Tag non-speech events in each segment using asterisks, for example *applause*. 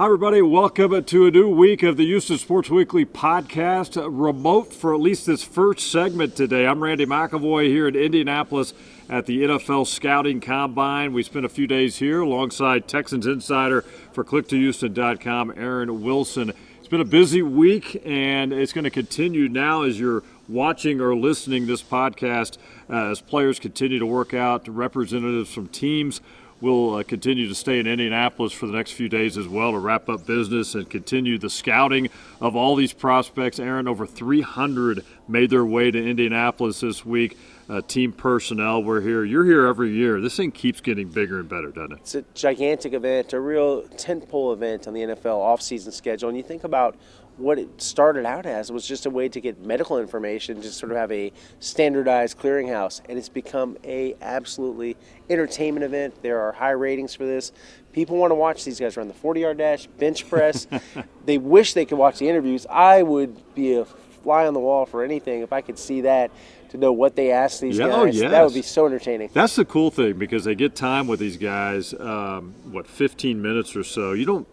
Hi, everybody. Welcome to a new week of the Houston Sports Weekly podcast, remote for at least this first segment today. I'm Randy McAvoy here in Indianapolis at the NFL Scouting Combine. We spent a few days here alongside Texans insider for click2houston.com, Aaron Wilson. It's been a busy week, and it's going to continue now as you're watching or listening this podcast uh, as players continue to work out, representatives from teams We'll uh, continue to stay in Indianapolis for the next few days as well to wrap up business and continue the scouting of all these prospects. Aaron, over 300 made their way to Indianapolis this week. Uh, team personnel, we're here. You're here every year. This thing keeps getting bigger and better, doesn't it? It's a gigantic event, a real tentpole event on the NFL offseason schedule. And you think about what it started out as was just a way to get medical information, just sort of have a standardized clearinghouse, and it's become a absolutely entertainment event. There are high ratings for this. People want to watch these guys run the 40-yard dash, bench press. *laughs* they wish they could watch the interviews. I would be a fly on the wall for anything if I could see that to know what they ask these yeah, guys. Oh, yes. That would be so entertaining. That's the cool thing because they get time with these guys. Um, what 15 minutes or so. You don't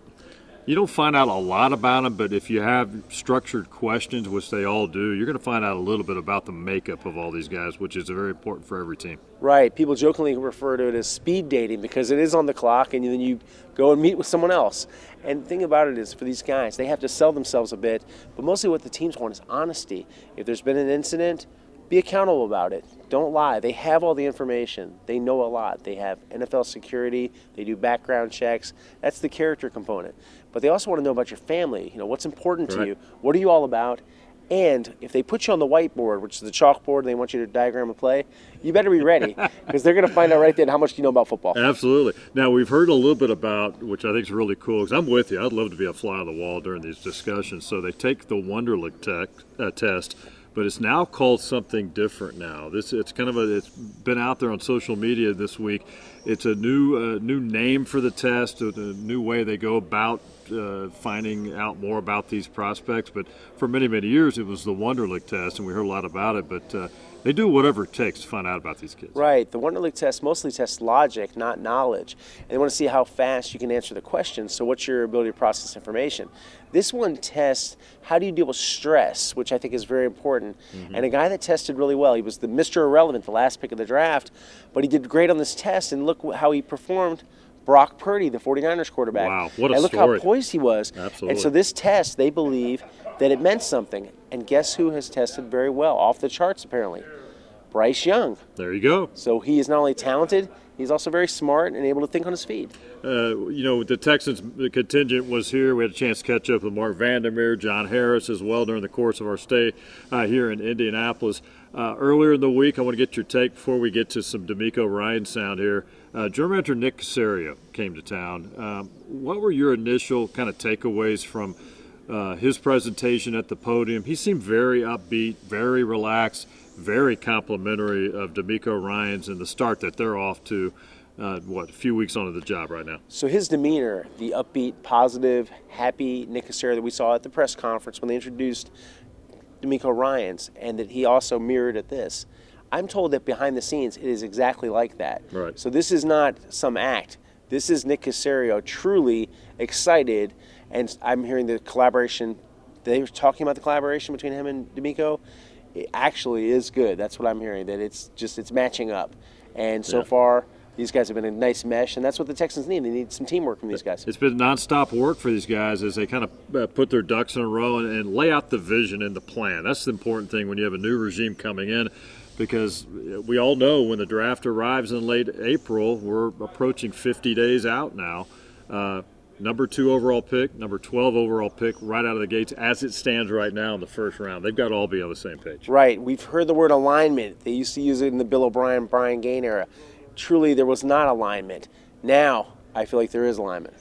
you don't find out a lot about them, but if you have structured questions, which they all do, you're going to find out a little bit about the makeup of all these guys, which is very important for every team. Right. People jokingly refer to it as speed dating because it is on the clock, and then you go and meet with someone else. And the thing about it is, for these guys, they have to sell themselves a bit, but mostly what the teams want is honesty. If there's been an incident, be accountable about it. Don't lie. They have all the information. They know a lot. They have NFL security. They do background checks. That's the character component. But they also want to know about your family. You know, what's important right. to you? What are you all about? And if they put you on the whiteboard, which is the chalkboard, and they want you to diagram a play, you better be ready *laughs* because they're going to find out right then how much you know about football. Absolutely. Now we've heard a little bit about, which I think is really cool. Because I'm with you. I'd love to be a fly on the wall during these discussions. So they take the Wonderlic tech, uh, test but it's now called something different now. This it's kind of a it's been out there on social media this week. It's a new uh, new name for the test, a, new way they go about uh, finding out more about these prospects. But for many many years, it was the Wonderlic test, and we heard a lot about it. But uh, they do whatever it takes to find out about these kids. Right. The Wonderlic test mostly tests logic, not knowledge. And they want to see how fast you can answer the questions. So, what's your ability to process information? This one tests how do you deal with stress, which I think is very important. Mm-hmm. And a guy that tested really well, he was the Mr. Irrelevant, the last pick of the draft, but he did great on this test. And look how he performed. Brock Purdy, the 49ers quarterback. Wow, what a And look story. how poised he was. Absolutely. And so this test, they believe that it meant something. And guess who has tested very well? Off the charts, apparently. Bryce Young. There you go. So he is not only talented, he's also very smart and able to think on his feet. Uh, you know, the Texans the contingent was here. We had a chance to catch up with Marc Vandermeer, John Harris as well during the course of our stay uh, here in Indianapolis. Uh, earlier in the week, I want to get your take before we get to some DeMeco Ryan sound here. Uh, General Manager Nick Caserio came to town. Um, what were your initial kind of takeaways from uh, his presentation at the podium? He seemed very upbeat, very relaxed very complimentary of DeMeco Ryans and the start that they're off to. Uh, what a few weeks onto the job right now. So his demeanor, the upbeat, positive, happy Nick Caserio that we saw at the press conference when they introduced DeMeco Ryans, and that he also mirrored at this. I'm told that behind the scenes it is exactly like that. Right. So this is not some act. This is Nick Caserio truly excited, and I'm hearing the collaboration. They were talking about the collaboration between him and DeMeco it actually is good. That's what I'm hearing. That it's just it's matching up, and so yeah. far these guys have been a nice mesh, and that's what the Texans need. They need some teamwork from these guys. It's been nonstop work for these guys as they kind of uh, put their ducks in a row and, and lay out the vision and the plan. That's the important thing when you have a new regime coming in because we all know when the draft arrives in late April, we're approaching 50 days out now. Uh, number two overall pick, number 12 overall pick right out of the gates as it stands right now in the first round. They've got to all be on the same page. Right. We've heard the word alignment. They used to use it in the Bill O'Brien, Brian Gaine era. Truly, there was not alignment. Now, I feel like there is alignment.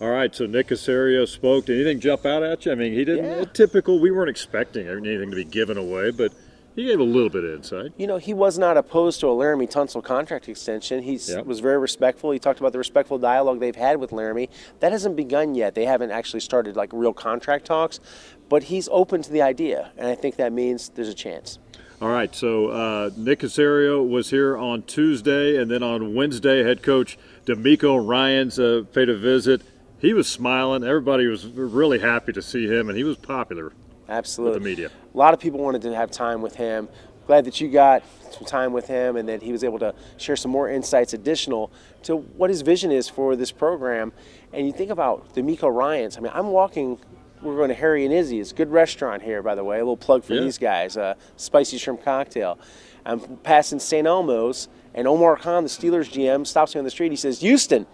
All right, so Nick Caserio spoke. Did anything jump out at you? I mean, he didn't. Yeah. Typical. We weren't expecting anything to be given away, but he gave a little bit of insight. You know, he was not opposed to a Laremy Tunsil contract extension. He Yep. was very respectful. He talked about the respectful dialogue they've had with Laremy. That hasn't begun yet. They haven't actually started like real contract talks, but he's open to the idea, and I think that means there's a chance. All right, so uh, Nick Caserio was here on Tuesday, and then on Wednesday, head coach DeMeco Ryans uh, paid a visit. he was smiling. Everybody was really happy to see him, and he was popular. Absolutely. With the media. A lot of people wanted to have time with him. Glad that you got some time with him and that he was able to share some more insights additional to what his vision is for this program. And you think about DeMeco Ryans. I mean, I'm walking we're going to Harry and Izzy's. Good restaurant here, by the way. A little plug for Yeah. these guys. Uh, spicy shrimp cocktail. I'm passing St. Elmo's, and Omar Khan, the Steelers GM, stops me on the street. He says, "Houston,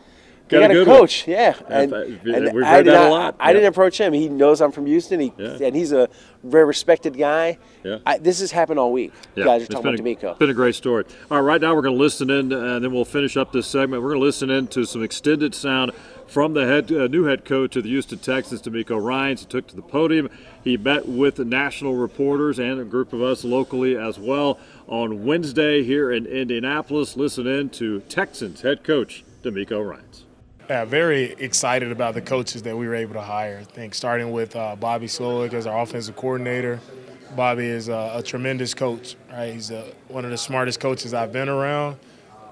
Got you a got a good one." coach." Yeah, and, and we've I heard did that a not- lot. I didn't approach him. He knows I'm from Houston. He, Yeah. and he's a very respected guy. Yeah. I, this has happened all week. You guys are it's talking been about a, DeMeco. been a great story. All right, right now we're going to listen in, and then we'll finish up this segment. We're going to listen in to some extended sound from the head, uh, new head coach of the Houston Texans, DeMeco Ryans. He took to the podium. He met with national reporters and a group of us locally as well on Wednesday here in Indianapolis. Listen in to Texans head coach DeMeco Ryans. Yeah, very excited about the coaches that we were able to hire. I think starting with uh, Bobby Slowik as our offensive coordinator. Bobby is a, a tremendous coach. Right, he's uh one of the smartest coaches I've been around.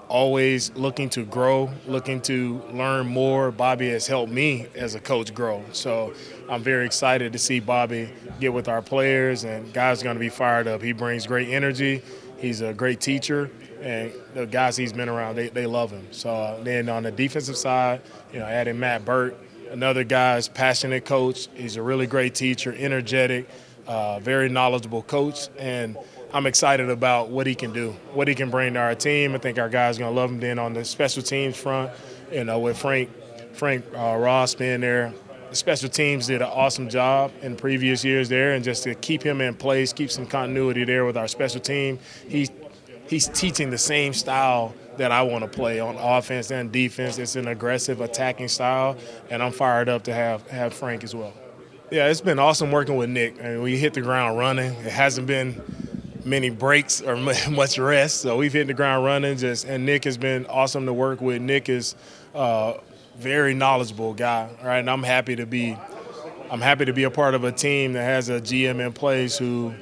Always looking to grow, looking to learn more. Bobby has helped me as a coach grow. So I'm very excited to see Bobby get with our players, and guys are going to be fired up. He brings great energy. He's a great teacher, and the guys he's been around, they, they love him. So uh, then on the defensive side, you know, adding Matt Burke, another guy's passionate coach. He's a really great teacher, energetic, uh, very knowledgeable coach, and I'm excited about what he can do, what he can bring to our team. I think our guys to love him. Then on the special teams front, you know, with Frank, Frank uh, Ross being there, the special teams did an awesome job in previous years there, and just to keep him in place, keep some continuity there with our special team. He he's teaching the same style that I want to play on offense and defense. It's an aggressive attacking style, and I'm fired up to have have Frank as well. Yeah, it's been awesome working with Nick. I mean, we hit the ground running. It hasn't been many breaks or *laughs* much rest, so we've hit the ground running. Just and Nick has been awesome to work with. Nick is uh, very knowledgeable guy, right? And I'm happy to be I'm happy to be a part of a team that has a GM in place who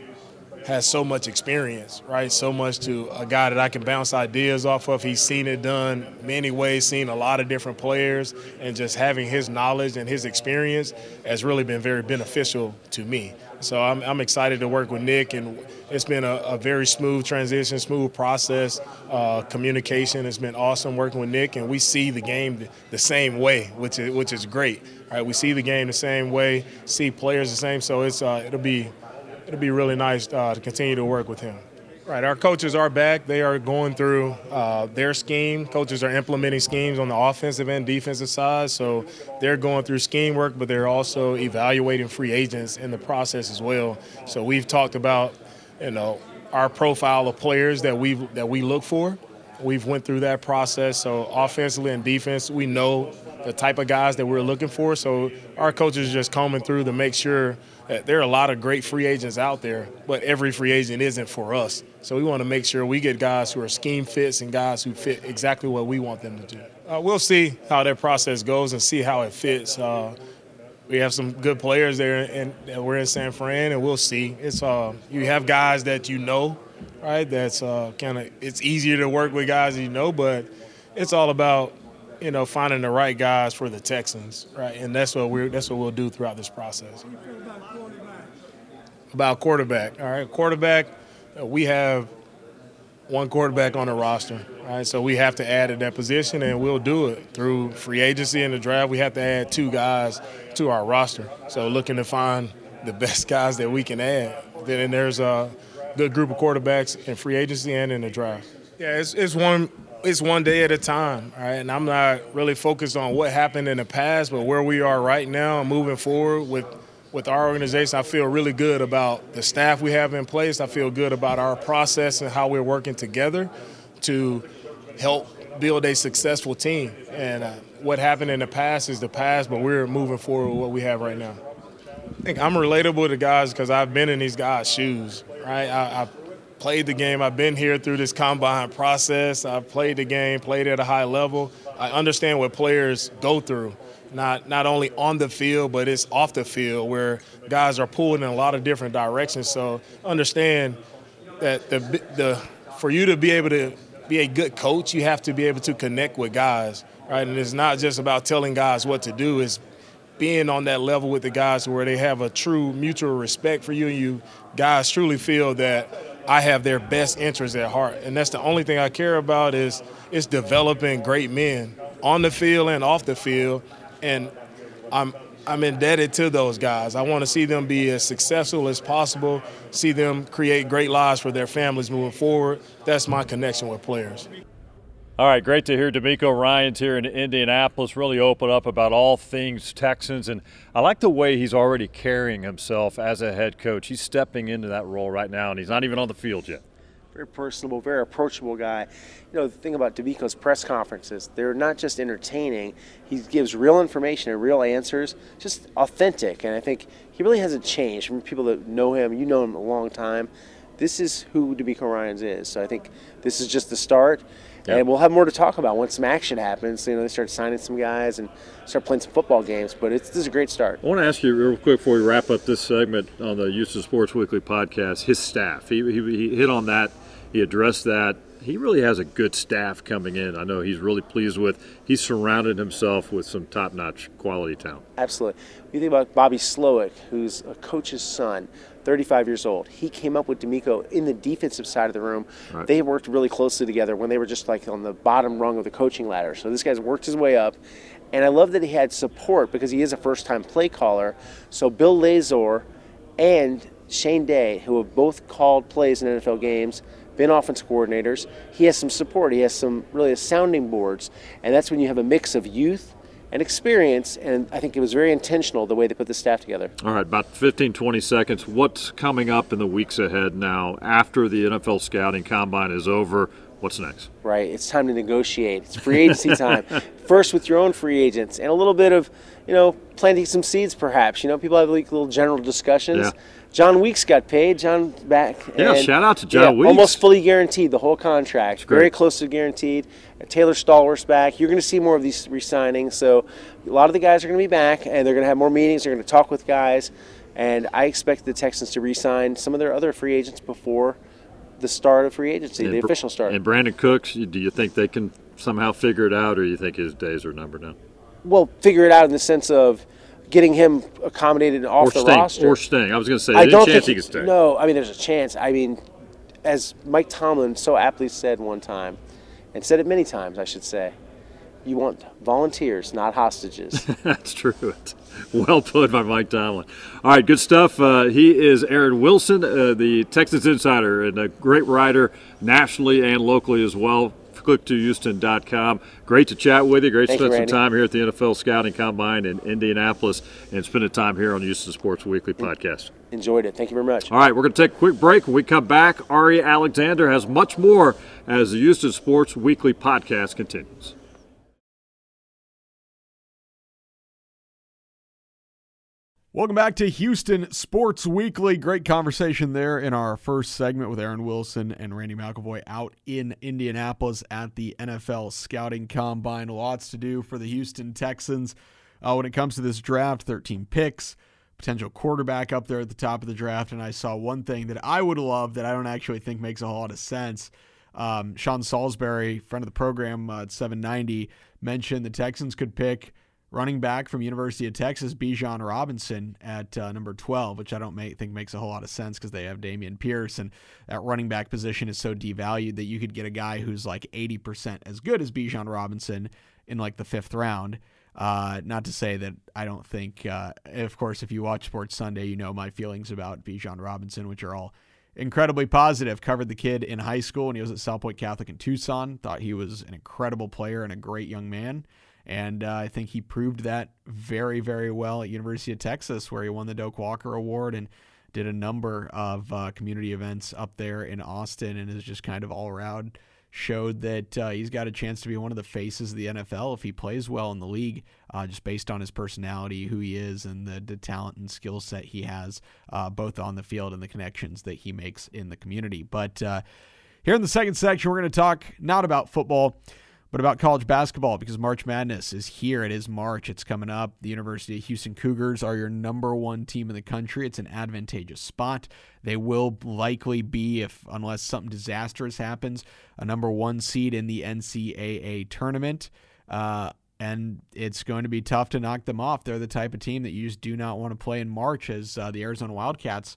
has so much experience, right? So much to a guy that I can bounce ideas off of. He's seen it done many ways, seen a lot of different players, and just having his knowledge and his experience has really been very beneficial to me. So I'm, I'm excited to work with Nick, and it's been a, a very smooth transition, smooth process. Uh, communication has been awesome working with Nick, and we see the game the, the same way, which is which is great. Right? We see the game the same way, see players the same. So it's uh, it'll be it'll be really nice uh, to continue to work with him. Right, our coaches are back. They are going through uh, their scheme. Coaches are implementing schemes on the offensive and defensive side, so they're going through scheme work, but they're also evaluating free agents in the process as well. So we've talked about, you know, our profile of players that we that we look for. We've went through that process. So offensively and defense, we know the type of guys that we're looking for. So our coaches are just combing through to make sure that there are a lot of great free agents out there, but every free agent isn't for us. So we want to make sure we get guys who are scheme fits and guys who fit exactly what we want them to do. Uh, we'll see how that process goes and see how it fits. Uh, we have some good players there, and we're in San Fran, and we'll see. It's uh, you have guys that you know, right? That's uh, kind of it's easier to work with guys you know, but it's all about you know finding the right guys for the Texans, right? And that's what we're that's what we'll do throughout this process. About quarterback, all right. Quarterback, uh, we have one quarterback on the roster, right? So we have to add at that position, and we'll do it through free agency and the draft. We have to add two guys to our roster. So looking to find the *laughs* best guys that we can add. Then there's a good group of quarterbacks in free agency and in the draft. Yeah, it's, it's one it's one day at a time, right? And I'm not really focused on what happened in the past, but where we are right now and moving forward with with our organization, I feel really good about the staff we have in place. I feel good about our process and how we're working together to help build a successful team. And uh, what happened in the past is the past, but we're moving forward with what we have right now. I think I'm relatable to guys because I've been in these guys' shoes, right? I, I played the game. I've been here through this combine process. I've played the game, played at a high level. I understand what players go through not not only on the field, but it's off the field where guys are pulling in a lot of different directions. So understand that the the for you to be able to be a good coach, you have to be able to connect with guys. right? And it's not just about telling guys what to do; it's being on that level with the guys where they have a true mutual respect for you, and you guys truly feel that I have their best interests at heart. And that's the only thing I care about is is developing great men on the field and off the field. And I'm I'm indebted to those guys. I want to see them be as successful as possible, see them create great lives for their families moving forward. That's my connection with players. All right, great to hear DeMeco Ryans here in Indianapolis really open up about all things Texans. And I like the way he's already carrying himself as a head coach. He's stepping into that role right now, and he's not even on the field yet. Very personable, very approachable guy. You know, the thing about DeMeco's press conferences, they're not just entertaining. He gives real information and real answers, just authentic. And I think he really hasn't changed. From people that know him, you know him a long time. This is who DeMeco Ryans is. So I think this is just the start. Yep. And we'll have more to talk about once some action happens. You know, they start signing some guys and start playing some football games. But it's this is a great start. I want to ask you real quick before we wrap up this segment on the Houston Sports Weekly podcast. His staff, he, he, he hit on that. He addressed that. He really has a good staff coming in. I know he's really pleased with. He's surrounded himself with some top-notch quality talent. Absolutely. You think about Bobby Slowik, who's a coach's son. 35 years old. He came up with DeMeco in the defensive side of the room. Right. They worked really closely together when they were just like on the bottom rung of the coaching ladder. So this guy's worked his way up. And I love that he had support because he is a first time play caller. So Bill Lazor and Shane Day, who have both called plays in NFL games, been offense coordinators, he has some support. He has some really sounding boards. And that's when you have a mix of youth and experience, and I think it was very intentional the way they put the staff together. All right, about 15, 20 seconds. What's coming up in the weeks ahead now after the NFL scouting combine is over? What's next? Right, it's time to negotiate. It's free agency *laughs* time. First with your own free agents, and a little bit of, you know, planting some seeds perhaps. You know, people have like little general discussions. Yeah. Jon Weeks got paid. Jon back. Yeah, shout out to Jon yeah, Weeks. Almost fully guaranteed the whole contract. Very close to guaranteed. Taylor Stallworth's back. You're going to see more of these re-signings. So a lot of the guys are going to be back, and they're going to have more meetings. They're going to talk with guys, and I expect the Texans to re-sign some of their other free agents before the start of free agency, and the official start. And Brandin Cooks, do you think they can somehow figure it out, or do you think his days are numbered now? Well, figure it out in the sense of getting him accommodated off or the staying, roster. Or staying. I was going to say, I don't chance think he could stay. No, I mean, there's a chance. I mean, as Mike Tomlin so aptly said one time, and said it many times, I should say, you want volunteers, not hostages. *laughs* That's true. Well put by Mike Tomlin. All right, good stuff. Uh, he is Aaron Wilson, uh, the Texas Insider, and a great writer nationally and locally as well click2houston.com. Great to chat with you. Great to spend some time here at the NFL Scouting Combine in Indianapolis and spending time here on Houston Sports Weekly podcast. Enjoyed it. Thank you very much. All right, we're going to take a quick break. When we come back, Ari Alexander has much more as the Houston Sports Weekly podcast continues. Welcome back to Houston Sports Weekly. Great conversation there in our first segment with Aaron Wilson and Randy McAvoy out in Indianapolis at the NFL Scouting Combine. Lots to do for the Houston Texans uh, when it comes to this draft 13 picks, potential quarterback up there at the top of the draft. And I saw one thing that I would love that I don't actually think makes a whole lot of sense. Um, Sean Salisbury, friend of the program uh, at 790, mentioned the Texans could pick running back from University of Texas, Bijan Robinson at uh, number 12, which I don't make, think makes a whole lot of sense because they have Dameon Pierce, and that running back position is so devalued that you could get a guy who's like 80% as good as Bijan Robinson in like the fifth round. Uh, not to say that I don't think, uh, of course, if you watch Sports Sunday, you know my feelings about Bijan Robinson, which are all incredibly positive. Covered the kid in high school, and he was at Salpointe Catholic in Tucson. Thought he was an incredible player and a great young man. And uh, I think he proved that very, very well at University of Texas, where he won the Doak Walker Award and did a number of uh, community events up there in Austin, and is just kind of all around showed that uh, he's got a chance to be one of the faces of the NFL if he plays well in the league, uh, just based on his personality, who he is, and the, the talent and skill set he has, uh, both on the field and the connections that he makes in the community. But uh, here in the second section, we're going to talk not about football but about college basketball because March Madness is here. It is March. It's coming up. The University of Houston Cougars are your number one team in the country. It's an advantageous spot. They will likely be, if unless something disastrous happens, a number one seed in the NCAA tournament. Uh, and it's going to be tough to knock them off. They're the type of team that you just do not want to play in March, as uh, the Arizona Wildcats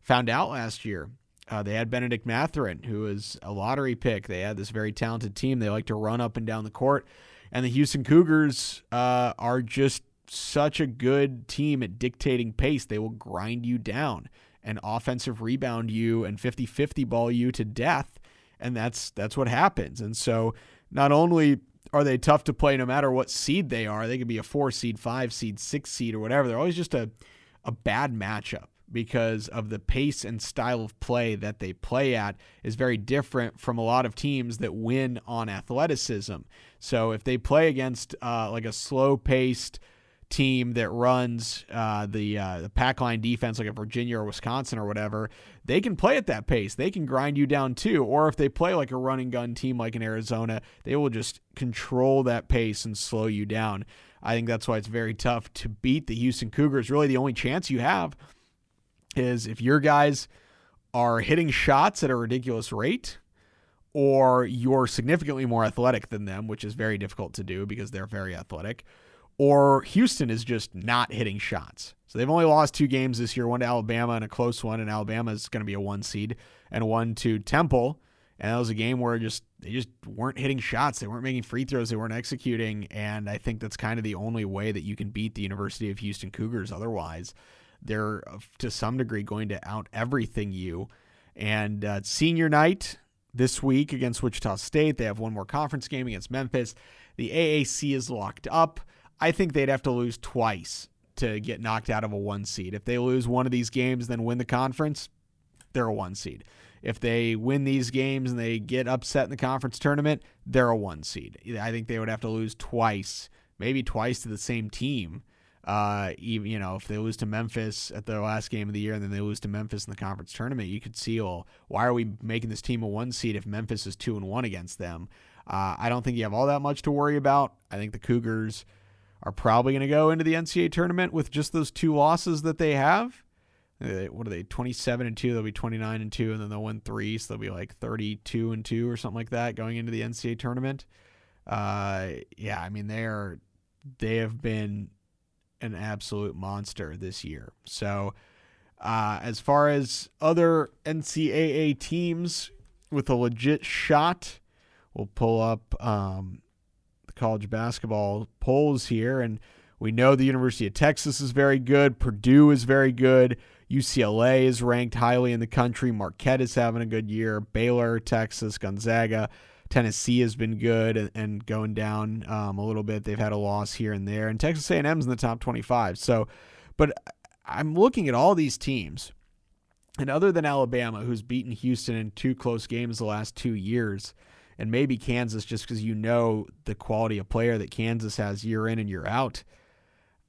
found out last year. Uh, they had Bennedict Mathurin, who was a lottery pick. They had this very talented team. They like to run up and down the court. And the Houston Cougars uh, are just such a good team at dictating pace. They will grind you down and offensive rebound you and 50-50 ball you to death. And that's that's what happens. And so not only are they tough to play no matter what seed they are, they could be a four seed, five seed, six seed, or whatever. They're always just a, a bad matchup because of the pace and style of play that they play at is very different from a lot of teams that win on athleticism. So if they play against uh, like a slow paced, team that runs uh, the uh, the pack line defense like a Virginia or Wisconsin or whatever, they can play at that pace. They can grind you down too. Or if they play like a running gun team like in Arizona, they will just control that pace and slow you down. I think that's why it's very tough to beat the Houston Cougars. Really, the only chance you have is if your guys are hitting shots at a ridiculous rate or you're significantly more athletic than them, which is very difficult to do because they're very athletic or Houston is just not hitting shots. So they've only lost two games this year, one to Alabama and a close one, and Alabama is going to be a one seed, and one to Temple. And that was a game where just they just weren't hitting shots. They weren't making free throws. They weren't executing. And I think that's kind of the only way that you can beat the University of Houston Cougars. Otherwise, they're to some degree going to out everything you. And uh, senior night this week against Wichita State. They have one more conference game against Memphis. The AAC is locked up. I think they'd have to lose twice to get knocked out of a one seed. If they lose one of these games, then win the conference, they're a one seed. If they win these games and they get upset in the conference tournament, they're a one seed. I think they would have to lose twice, maybe twice to the same team. Uh, even you know, if they lose to Memphis at the last game of the year and then they lose to Memphis in the conference tournament, you could see, well, why are we making this team a one seed if Memphis is two and one against them? Uh, I don't think you have all that much to worry about. I think the Cougars are probably going to go into the NCAA tournament with just those two losses that they have. What are they? 27 and 2, they'll be 29 and 2 and then they'll win 3, so they'll be like 32 and 2 or something like that going into the NCAA tournament. Uh yeah, I mean they are they have been an absolute monster this year. So uh, as far as other NCAA teams with a legit shot, we'll pull up um, the college basketball polls here, and we know the University of Texas is very good. Purdue is very good. UCLA is ranked highly in the country. Marquette is having a good year. Baylor, Texas, Gonzaga, Tennessee has been good and, going down um, a little bit. They've had a loss here and there, and Texas A&M's in the top 25. So, but I'm looking at all these teams, and other than Alabama, who's beaten Houston in two close games the last two years, and maybe Kansas just because you know the quality of player that Kansas has year in and year out.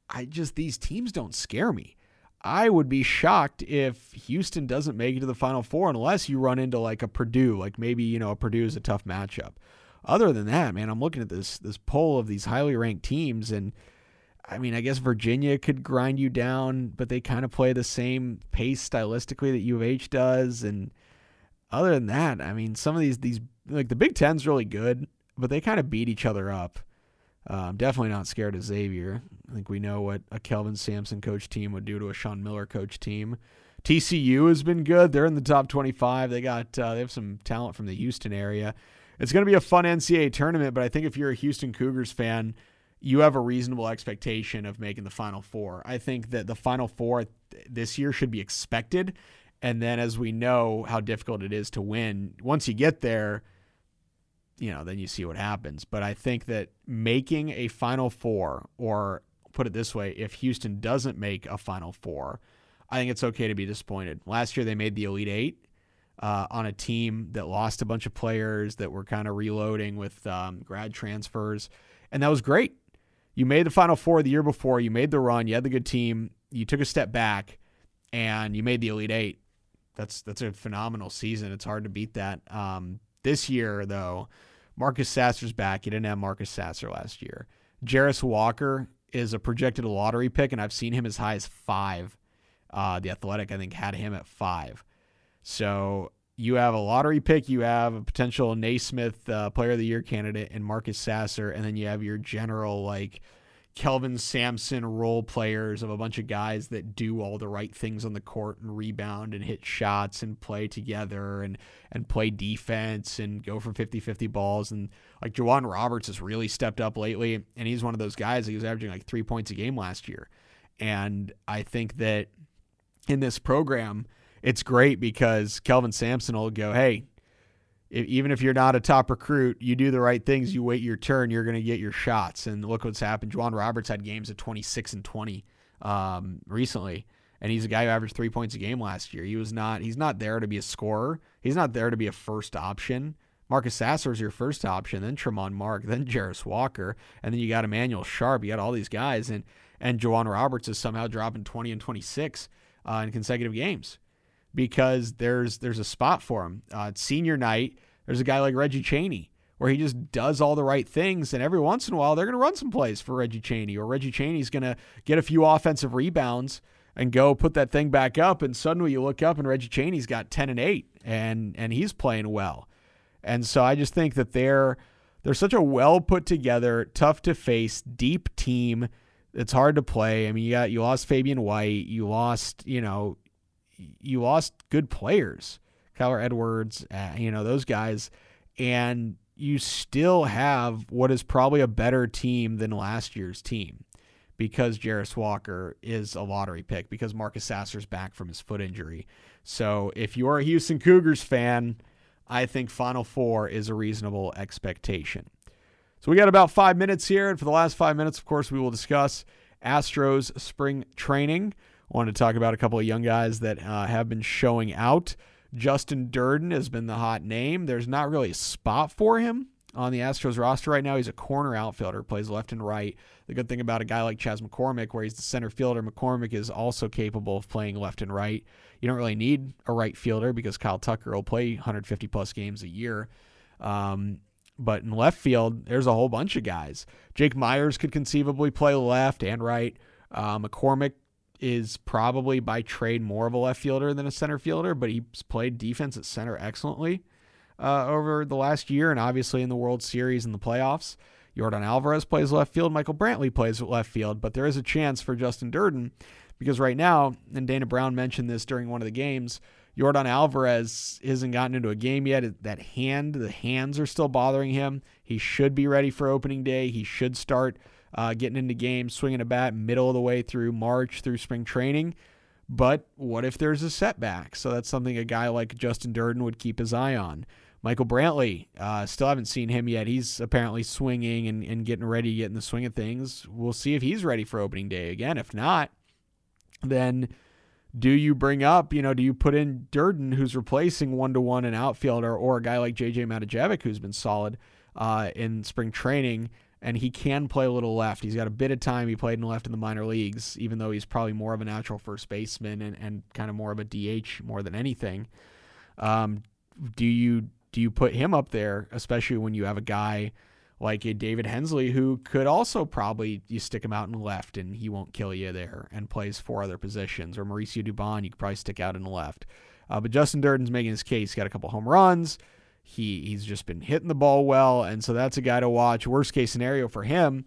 I just, these teams don't scare me. I would be shocked if Houston doesn't make it to the Final Four unless you run into like a Purdue, like maybe, you know, a Purdue is a tough matchup. Other than that, man, I'm looking at this this poll of these highly ranked teams and I mean, I guess Virginia could grind you down, but they kind of play the same pace stylistically that U of H does. And other than that, I mean, some of these these like the Big Ten's really good, but they kind of beat each other up. Uh, definitely not scared of Xavier. I think we know what a Kelvin Sampson coach team would do to a Sean Miller coach team. TCU has been good. They're in the top 25. They got uh, they have some talent from the Houston area. It's going to be a fun NCAA tournament, but I think if you're a Houston Cougars fan, you have a reasonable expectation of making the Final Four. I think that the Final Four this year should be expected, and then as we know how difficult it is to win, once you get there you know, then you see what happens. But I think that making a Final Four, or put it this way, if Houston doesn't make a Final Four, I think it's okay to be disappointed. Last year they made the Elite Eight uh, on a team that lost a bunch of players that were kind of reloading with um, grad transfers, and that was great. You made the Final Four the year before. You made the run. You had the good team. You took a step back, and you made the Elite Eight. That's that's a phenomenal season. It's hard to beat that. Um, this year, though, Marcus Sasser's back. You didn't have Marcus Sasser last year. Jarace Walker is a projected lottery pick, and I've seen him as high as five. Uh, the Athletic, I think, had him at five. So you have a lottery pick, you have a potential Naismith uh, Player of the Year candidate and Marcus Sasser, and then you have your general like Kelvin Sampson role players of a bunch of guys that do all the right things on the court and rebound and hit shots and play together and and play defense and go for 50-50 balls and like J'Wan Roberts has really stepped up lately and he's one of those guys he was averaging like 3 points a game last year. And I think that in this program it's great because Kelvin Sampson will go, "Hey, if, even if you're not a top recruit, you do the right things, you wait your turn, you're going to get your shots. And look what's happened. J'Wan Roberts had games of 26 and 20 um, recently, and he's a guy who averaged three points a game last year. He was not. He's not there to be a scorer. He's not there to be a first option. Marcus Sasser is your first option, then Tramon Mark, then Jarace Walker, and then you got Emanuel Sharp. You got all these guys, and and J'Wan Roberts is somehow dropping 20 and 26 uh, in consecutive games because there's there's a spot for him. Uh, senior night, there's a guy like Reggie Chaney where he just does all the right things, and every once in a while they're going to run some plays for Reggie Chaney, or Reggie Chaney's going to get a few offensive rebounds and go put that thing back up, and suddenly you look up and Reggie Chaney's got ten and eight, and and he's playing well, and so I just think that they're they're such a well put together, tough to face, deep team. It's hard to play. I mean, you got you lost Fabian White, you lost you know you lost good players, Kyler Edwards, uh, you know, those guys, and you still have what is probably a better team than last year's team because Jarace Walker is a lottery pick, because Marcus Sasser's back from his foot injury. So if you're a Houston Cougars fan, I think Final Four is a reasonable expectation. So we got about five minutes here, and for the last five minutes, of course, we will discuss Astros spring training. Wanted to talk about a couple of young guys that uh, have been showing out. Justin Dirden has been the hot name. There's not really a spot for him on the Astros roster right now. He's a corner outfielder, plays left and right. The good thing about a guy like Chas McCormick, where he's the center fielder, McCormick is also capable of playing left and right. You don't really need a right fielder because Kyle Tucker will play 150 plus games a year. Um, but in left field, there's a whole bunch of guys. Jake Meyers could conceivably play left and right. Uh, McCormick is probably by trade more of a left fielder than a center fielder, but he's played defense at center excellently uh, over the last year and obviously in the World Series and the playoffs. Yordan Alvarez plays left field. Michael Brantley plays left field, but there is a chance for Justin Dirden because right now, and Dana Brown mentioned this during one of the games, Yordan Alvarez hasn't gotten into a game yet. That hand, the hands are still bothering him. He should be ready for opening day. He should start uh, getting into games, swinging a bat middle of the way through March through spring training. But what if there's a setback? So that's something a guy like Justin Dirden would keep his eye on. Michael Brantley, uh, still haven't seen him yet. He's apparently swinging and, and getting ready to get in the swing of things. We'll see if he's ready for opening day again. If not, then do you bring up, you know, do you put in Dirden, who's replacing one to one an outfielder, or a guy like JJ Matijevic, who's been solid uh, in spring training? And he can play a little left. He's got a bit of time. He played in left in the minor leagues, even though he's probably more of a natural first baseman and, and kind of more of a DH more than anything. Um, do you do you put him up there, especially when you have a guy like a David Hensley who could also probably you stick him out in left and he won't kill you there and plays four other positions, or Mauricio Dubon you could probably stick out in the left. Uh, but Justin Dirden's making his case. He got a couple home runs. He he's just been hitting the ball well, and so that's a guy to watch. Worst case scenario for him.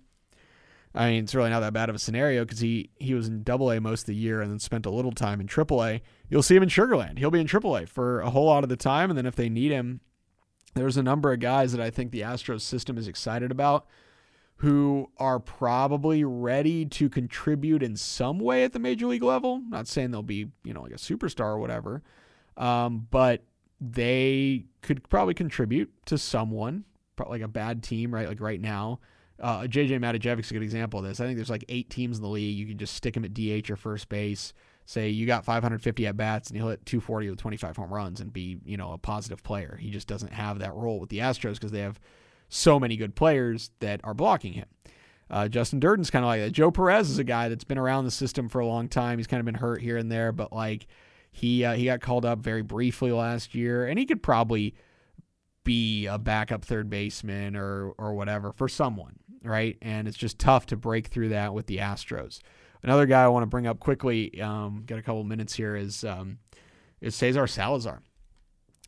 I mean, it's really not that bad of a scenario because he he was in Double A most of the year and then spent a little time in Triple A. You'll see him in Sugarland. He'll be in Triple A for a whole lot of the time, and then if they need him, there's a number of guys that I think the Astros system is excited about who are probably ready to contribute in some way at the major league level. Not saying they'll be, you know, like a superstar or whatever, um, but they could probably contribute to someone, like a bad team, right? Like right now. Uh, JJ Matijevic's a good example of this. I think there's like eight teams in the league. You can just stick him at DH or first base. Say you got 550 at bats and he'll hit 240 with 25 home runs and be, you know, a positive player. He just doesn't have that role with the Astros because they have so many good players that are blocking him. Uh, Justin Dirden's kind of like that. Joe Perez is a guy that's been around the system for a long time. He's kind of been hurt here and there, but like he uh, he got called up very briefly last year, and he could probably be a backup third baseman or or whatever for someone, right? And it's just tough to break through that with the Astros. Another guy I want to bring up quickly, um, got a couple minutes here, is um, is Cesar Salazar.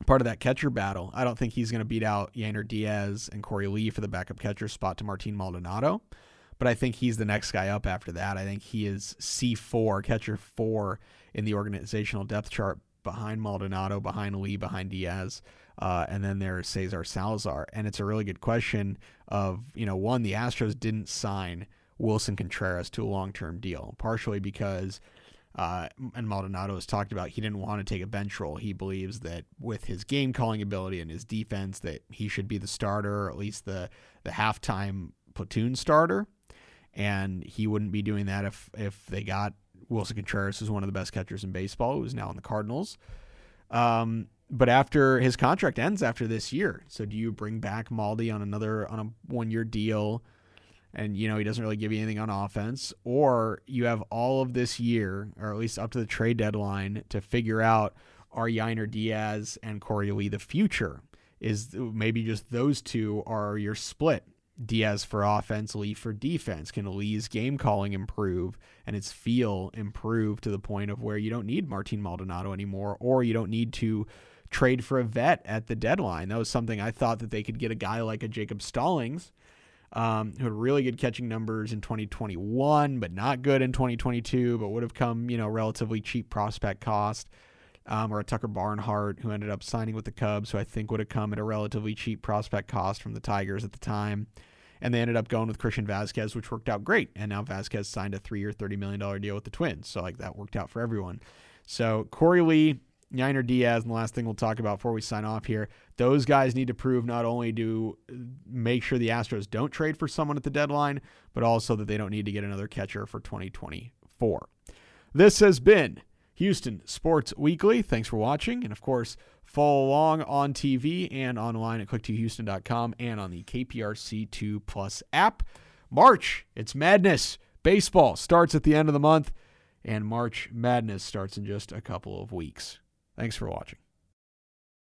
part of that catcher battle. I don't think he's going to beat out Yainer Diaz and Korey Lee for the backup catcher spot to Martin Maldonado, but I think he's the next guy up after that. I think he is C4, catcher four in the organizational depth chart behind Maldonado, behind Lee, behind Diaz. Uh, and then there's Cesar Salazar. And it's a really good question of, you know, one, the Astros didn't sign Willson Contreras to a long term deal, partially because uh, and Maldonado has talked about he didn't want to take a bench role. He believes that with his game calling ability and his defense, that he should be the starter, or at least the the halftime platoon starter. And he wouldn't be doing that if if they got Willson Contreras, who's one of the best catchers in baseball, who's now in the Cardinals. Um, but after his contract ends after this year, so do you bring back Maldi on another on a one year deal? and you know he doesn't really give you anything on offense, or you have all of this year, or at least up to the trade deadline, to figure out are Yainer Diaz and Korey Lee the future? Is maybe just those two are your split? Diaz for offense, Lee for defense. Can Lee's game calling improve and its feel improve to the point of where you don't need Martin Maldonado anymore, or you don't need to trade for a vet at the deadline? That was something I thought that they could get a guy like a Jacob Stallings um, who had really good catching numbers in 2021, but not good in 2022, but would have come, you know, relatively cheap prospect cost. Um, or a Tucker Barnhart, who ended up signing with the Cubs, who I think would have come at a relatively cheap prospect cost from the Tigers at the time. And they ended up going with Christian Vasquez, which worked out great. And now Vasquez signed a three year, $30 million deal with the Twins. So, like, that worked out for everyone. So, Korey Lee, Yainer Diaz, and the last thing we'll talk about before we sign off here, those guys need to prove not only to make sure the Astros don't trade for someone at the deadline, but also that they don't need to get another catcher for 2024. This has been Houston Sports Weekly. Thanks for watching. And of course, follow along on TV and online at click2houston.com and on the KPRC2 Plus app. March, it's madness. Baseball starts at the end of the month, and March Madness starts in just a couple of weeks. Thanks for watching.